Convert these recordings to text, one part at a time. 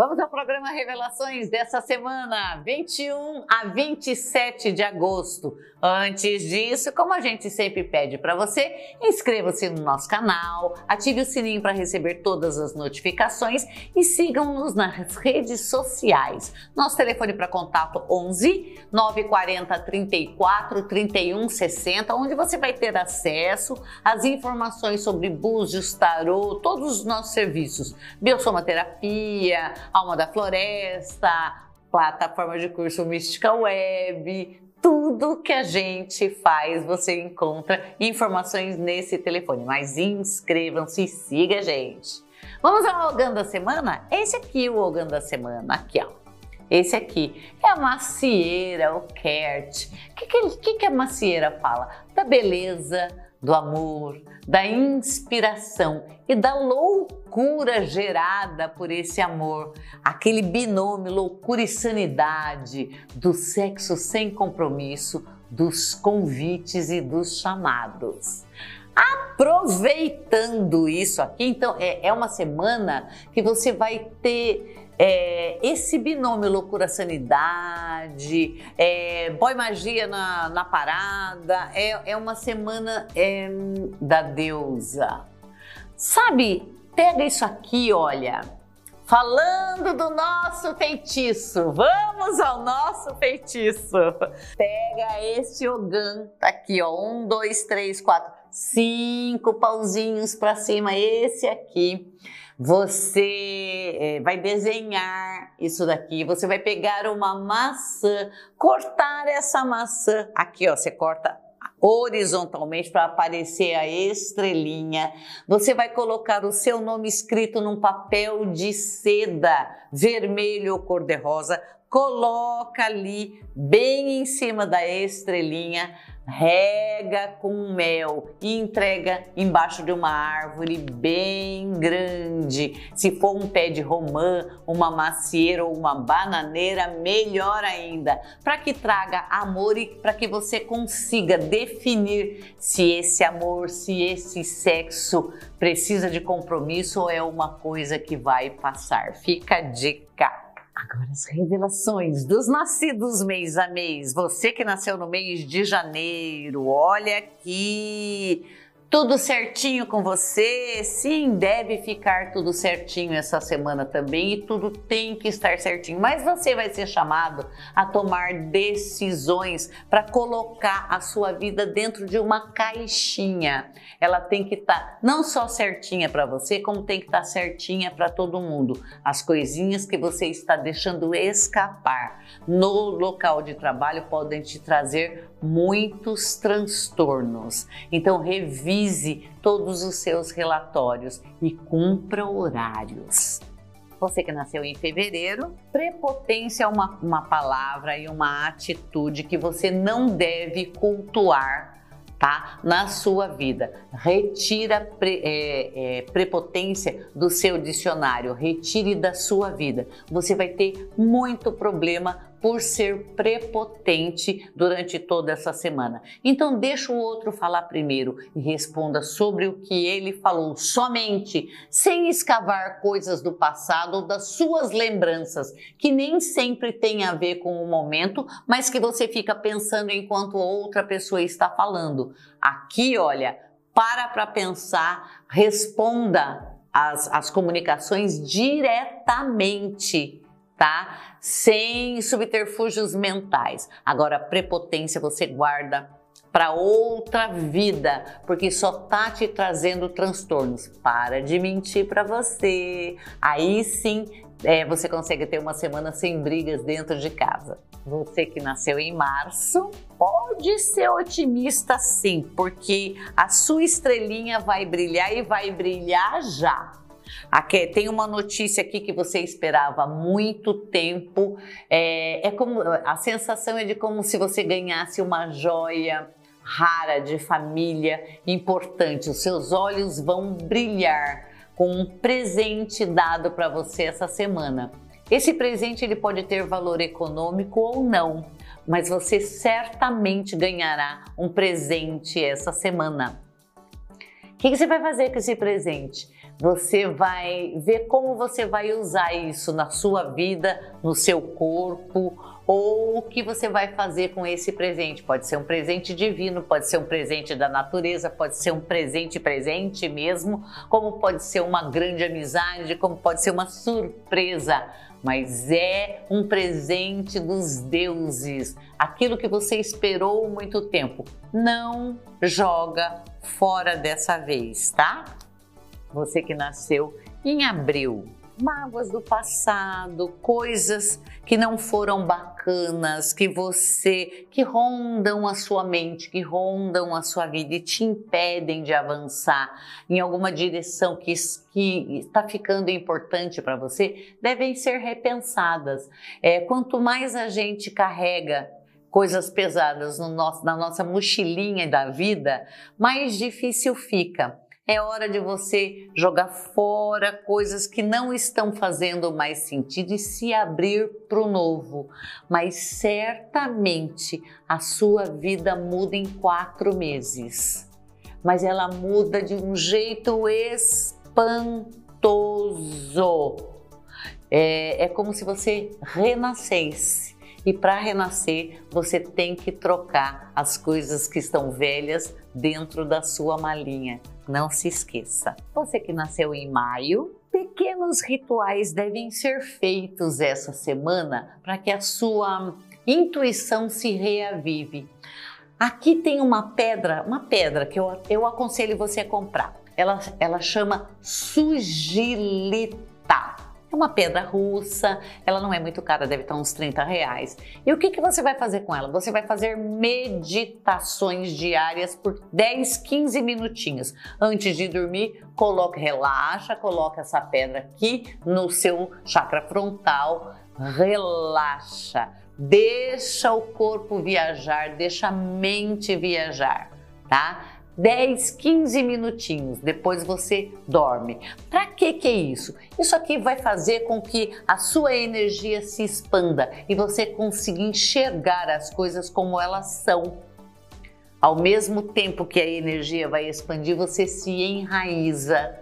Vamos ao programa Revelações dessa semana, 21 a 27 de agosto. Antes disso, como a gente sempre pede para você, inscreva-se no nosso canal, ative o sininho para receber todas as notificações e sigam-nos nas redes sociais. Nosso telefone para contato 11 940 34 31 60, onde você vai ter acesso às informações sobre búzios, tarô, todos os nossos serviços, biosomaterapia, alma da floresta, plataforma de curso Mística Web, tudo que a gente faz, você encontra informações nesse telefone. Mas inscrevam-se e siga a gente. Vamos ao Ogan da semana? Esse aqui é o Ogan da semana, aqui ó. Esse aqui é a macieira, o Kert. O que, que, que a macieira fala? Da beleza, do amor, da inspiração e da loucura gerada por esse amor, aquele binômio loucura e sanidade, do sexo sem compromisso, dos convites e dos chamados. Aproveitando isso aqui, então é, é uma semana que você vai ter é, esse binômio loucura sanidade, é, boy magia na, na parada, é, é uma semana é, da deusa. Sabe, pega isso aqui, olha. Falando do nosso feitiço, vamos ao nosso feitiço. Pega esse Ogan, tá aqui, ó, um, dois, três, quatro, cinco pauzinhos para cima, esse aqui você é, vai desenhar isso daqui, você vai pegar uma maçã, cortar essa maçã, aqui ó, você corta horizontalmente para aparecer a estrelinha. Você vai colocar o seu nome escrito num papel de seda vermelho ou cor-de-rosa, coloca ali bem em cima da estrelinha rega com mel e entrega embaixo de uma árvore bem grande. Se for um pé de romã, uma macieira ou uma bananeira, melhor ainda, para que traga amor e para que você consiga definir se esse amor, se esse sexo precisa de compromisso ou é uma coisa que vai passar. Fica a dica. Agora as revelações dos nascidos mês a mês. Você que nasceu no mês de janeiro, olha aqui. Tudo certinho com você? Sim, deve ficar tudo certinho essa semana também e tudo tem que estar certinho. Mas você vai ser chamado a tomar decisões para colocar a sua vida dentro de uma caixinha. Ela tem que estar tá não só certinha para você, como tem que estar tá certinha para todo mundo. As coisinhas que você está deixando escapar no local de trabalho podem te trazer muitos transtornos. Então, revise todos os seus relatórios e cumpra horários. Você que nasceu em fevereiro, prepotência é uma, uma palavra e uma atitude que você não deve cultuar tá? Na sua vida. Retira pre, é, é, prepotência do seu dicionário, retire da sua vida. Você vai ter muito problema por ser prepotente durante toda essa semana. Então deixa o outro falar primeiro e responda sobre o que ele falou somente, sem escavar coisas do passado ou das suas lembranças, que nem sempre tem a ver com o momento, mas que você fica pensando enquanto outra pessoa está falando. Aqui, olha, para para pensar, responda as, as comunicações diretamente tá? Sem subterfúgios mentais. Agora, prepotência você guarda para outra vida, porque só tá te trazendo transtornos. Para de mentir para você. Aí sim é, você consegue ter uma semana sem brigas dentro de casa. Você que nasceu em março, pode ser otimista sim, porque a sua estrelinha vai brilhar e vai brilhar já. Aqui, tem uma notícia aqui que você esperava muito tempo. É, é como a sensação é de como se você ganhasse uma joia rara de família importante. Os seus olhos vão brilhar com um presente dado para você essa semana. Esse presente ele pode ter valor econômico ou não, mas você certamente ganhará um presente essa semana. O que, que você vai fazer com esse presente? Você vai ver como você vai usar isso na sua vida, no seu corpo, ou o que você vai fazer com esse presente. Pode ser um presente divino, pode ser um presente da natureza, pode ser um presente presente mesmo, como pode ser uma grande amizade, como pode ser uma surpresa. Mas é um presente dos deuses, aquilo que você esperou muito tempo. Não joga fora dessa vez, tá? Você que nasceu em abril, mágoas do passado, coisas que não foram bacanas, que você, que rondam a sua mente, que rondam a sua vida e te impedem de avançar em alguma direção que está ficando importante para você, devem ser repensadas. É, quanto mais a gente carrega coisas pesadas no nosso, na nossa mochilinha da vida, mais difícil fica. É hora de você jogar fora coisas que não estão fazendo mais sentido e se abrir para o novo. Mas certamente a sua vida muda em quatro meses. Mas ela muda de um jeito espantoso. É, é como se você renascesse. E para renascer, você tem que trocar as coisas que estão velhas dentro da sua malinha. Não se esqueça. Você que nasceu em maio, pequenos rituais devem ser feitos essa semana para que a sua intuição se reavive. Aqui tem uma pedra, uma pedra que eu, eu aconselho você a comprar. Ela, ela chama sugilita. É uma pedra russa, ela não é muito cara, deve estar uns 30 reais. E o que, que você vai fazer com ela? Você vai fazer meditações diárias por 10, 15 minutinhos. Antes de dormir, coloque, relaxa, coloque essa pedra aqui no seu chakra frontal, relaxa. Deixa o corpo viajar, deixa a mente viajar, tá? 10, 15 minutinhos, depois você dorme. Para que que é isso? Isso aqui vai fazer com que a sua energia se expanda e você consiga enxergar as coisas como elas são. Ao mesmo tempo que a energia vai expandir, você se enraiza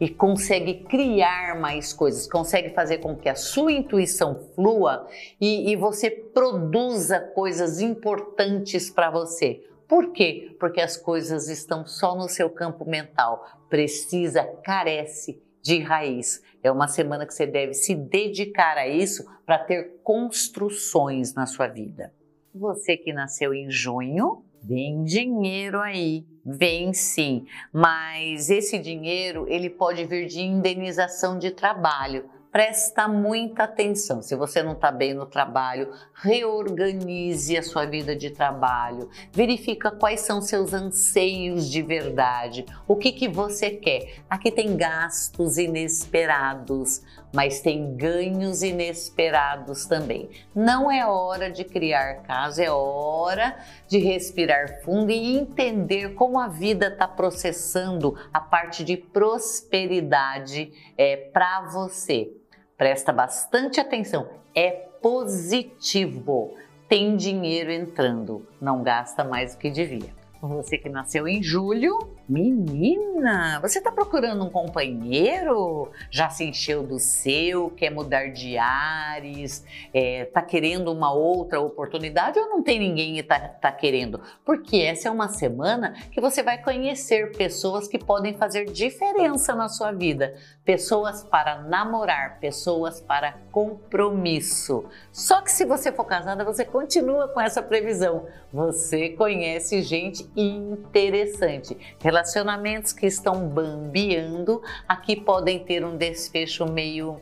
e consegue criar mais coisas, consegue fazer com que a sua intuição flua e, e você produza coisas importantes para você. Por quê? Porque as coisas estão só no seu campo mental. Precisa, carece de raiz. É uma semana que você deve se dedicar a isso para ter construções na sua vida. Você que nasceu em junho, vem dinheiro aí, vem sim, mas esse dinheiro ele pode vir de indenização de trabalho presta muita atenção. Se você não está bem no trabalho, reorganize a sua vida de trabalho, verifica quais são seus anseios de verdade, o que, que você quer. Aqui tem gastos inesperados, mas tem ganhos inesperados também. Não é hora de criar casa, é hora de respirar fundo e entender como a vida está processando a parte de prosperidade é, para você. Presta bastante atenção, é positivo. Tem dinheiro entrando, não gasta mais do que devia. Você que nasceu em julho, menina, você está procurando um companheiro? Já se encheu do seu, quer mudar de ares, está é, querendo uma outra oportunidade ou não tem ninguém que está tá querendo? Porque essa é uma semana que você vai conhecer pessoas que podem fazer diferença na sua vida. Pessoas para namorar, pessoas para compromisso. Só que se você for casada, você continua com essa previsão. Você conhece gente interessante. Relacionamentos que estão bambeando aqui podem ter um desfecho meio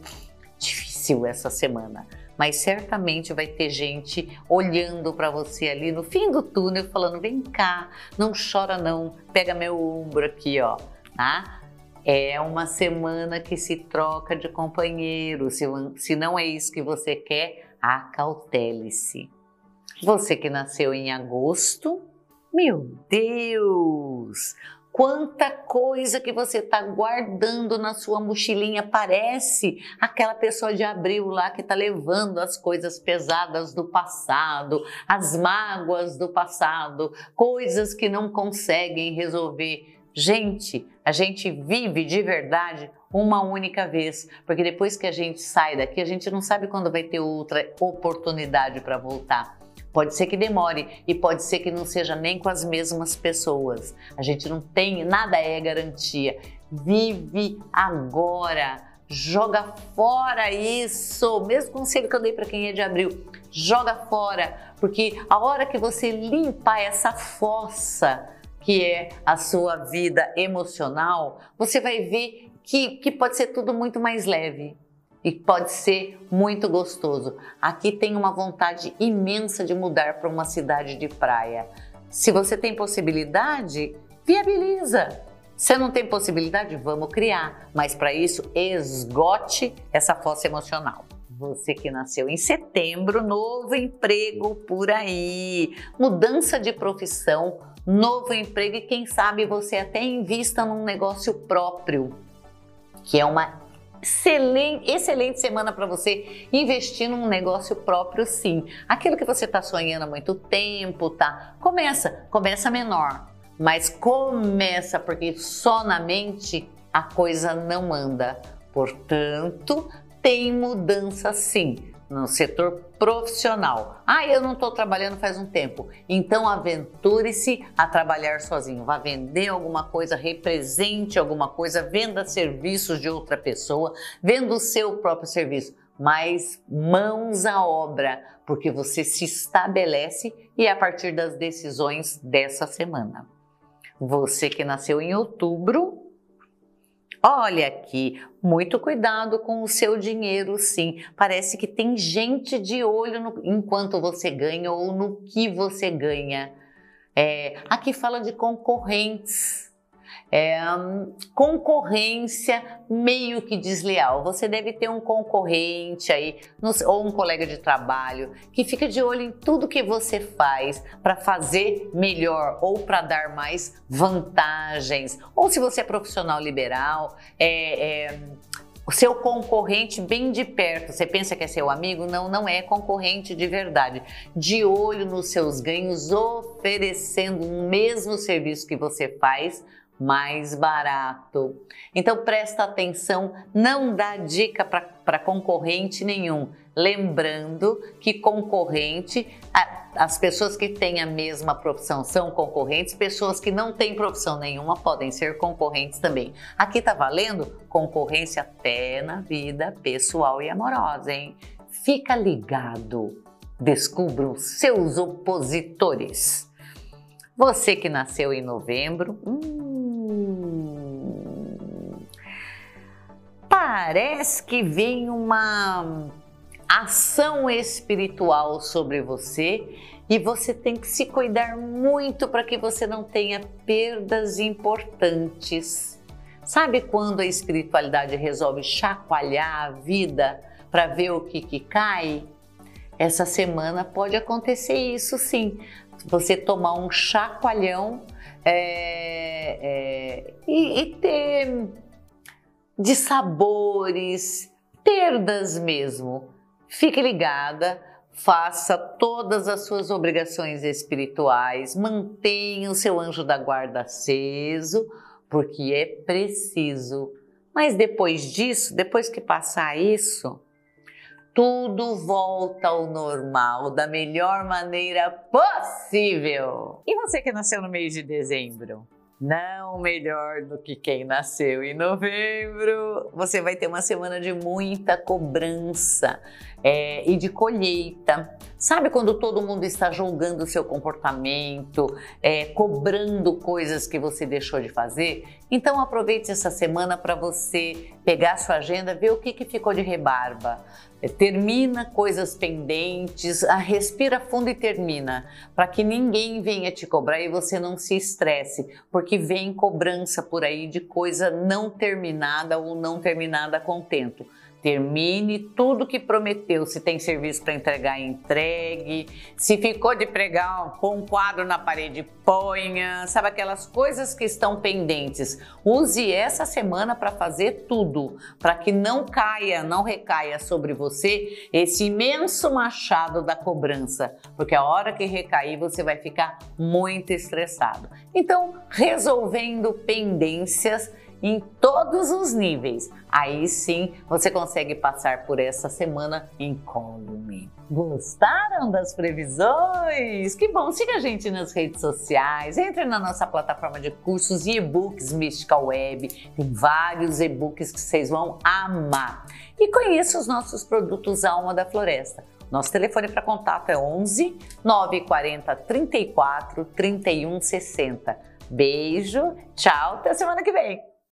difícil essa semana. Mas certamente vai ter gente olhando para você ali no fim do túnel, falando: vem cá, não chora não, pega meu ombro aqui, ó, tá? É uma semana que se troca de companheiro. Se, se não é isso que você quer, acautele-se. Você que nasceu em agosto, meu Deus! Quanta coisa que você está guardando na sua mochilinha. Parece aquela pessoa de abril lá que está levando as coisas pesadas do passado, as mágoas do passado, coisas que não conseguem resolver. Gente, a gente vive de verdade uma única vez, porque depois que a gente sai daqui, a gente não sabe quando vai ter outra oportunidade para voltar. Pode ser que demore e pode ser que não seja nem com as mesmas pessoas. A gente não tem, nada é garantia. Vive agora. Joga fora isso. Mesmo conselho que eu dei para quem é de abril, joga fora, porque a hora que você limpa essa fossa que é a sua vida emocional, você vai ver que, que pode ser tudo muito mais leve e pode ser muito gostoso. Aqui tem uma vontade imensa de mudar para uma cidade de praia. Se você tem possibilidade, viabiliza. Se não tem possibilidade, vamos criar. Mas para isso, esgote essa fossa emocional. Você que nasceu em setembro, novo emprego por aí, mudança de profissão, novo emprego e quem sabe você até invista num negócio próprio que é uma excelente, semana para você investir num negócio próprio, sim. Aquilo que você está sonhando há muito tempo, tá? Começa, começa menor, mas começa porque só na mente a coisa não anda. Portanto, tem mudança sim no setor profissional. Ah, eu não estou trabalhando faz um tempo. Então aventure-se a trabalhar sozinho. Vá vender alguma coisa, represente alguma coisa, venda serviços de outra pessoa, venda o seu próprio serviço. Mas mãos à obra, porque você se estabelece e é a partir das decisões dessa semana. Você que nasceu em outubro, Olha aqui, muito cuidado com o seu dinheiro, sim. Parece que tem gente de olho no, enquanto você ganha ou no que você ganha. É, aqui fala de concorrentes é, concorrência meio que desleal. Você deve ter um concorrente aí, ou um colega de trabalho, que fica de olho em tudo que você faz para fazer melhor ou para dar mais vantagens. Ou se você é profissional liberal, é, é o seu concorrente bem de perto. Você pensa que é seu amigo? Não, não é concorrente de verdade. De olho nos seus ganhos, oferecendo o mesmo serviço que você faz mais barato. Então presta atenção, não dá dica para concorrente nenhum. Lembrando que concorrente, as pessoas que têm a mesma profissão são concorrentes, pessoas que não têm profissão nenhuma podem ser concorrentes também. Aqui tá valendo concorrência até na vida pessoal e amorosa, hein? Fica ligado, descubra os seus opositores. Você que nasceu em novembro, hum, parece que vem uma ação espiritual sobre você e você tem que se cuidar muito para que você não tenha perdas importantes. Sabe quando a espiritualidade resolve chacoalhar a vida para ver o que, que cai? Essa semana pode acontecer isso sim. Você tomar um chacoalhão é, é, e, e ter de sabores, perdas mesmo. Fique ligada, faça todas as suas obrigações espirituais, mantenha o seu anjo da guarda aceso, porque é preciso. Mas depois disso, depois que passar isso, tudo volta ao normal da melhor maneira possível. E você que nasceu no mês de dezembro? não melhor do que quem nasceu em novembro. Você vai ter uma semana de muita cobrança é, e de colheita. Sabe quando todo mundo está julgando o seu comportamento, é, cobrando coisas que você deixou de fazer? Então aproveite essa semana para você pegar sua agenda, ver o que, que ficou de rebarba. É, termina coisas pendentes, a, respira fundo e termina, para que ninguém venha te cobrar e você não se estresse, porque vem cobrança por aí de coisa não terminada ou não terminada a contento. Termine tudo que prometeu. Se tem serviço para entregar, entregue. Se ficou de pregar, põe um quadro na parede, ponha. Sabe aquelas coisas que estão pendentes? Use essa semana para fazer tudo, para que não caia, não recaia sobre você esse imenso machado da cobrança, porque a hora que recair você vai ficar muito estressado. Então, resolvendo pendências em todos os níveis. Aí sim você consegue passar por essa semana incólume. Gostaram das previsões? Que bom! Siga a gente nas redes sociais, entre na nossa plataforma de cursos e e-books Mystical Web. Tem vários e-books que vocês vão amar. E conheça os nossos produtos Alma da Floresta. Nosso telefone para contato é 11 940 34 31 60. Beijo, tchau, até semana que vem!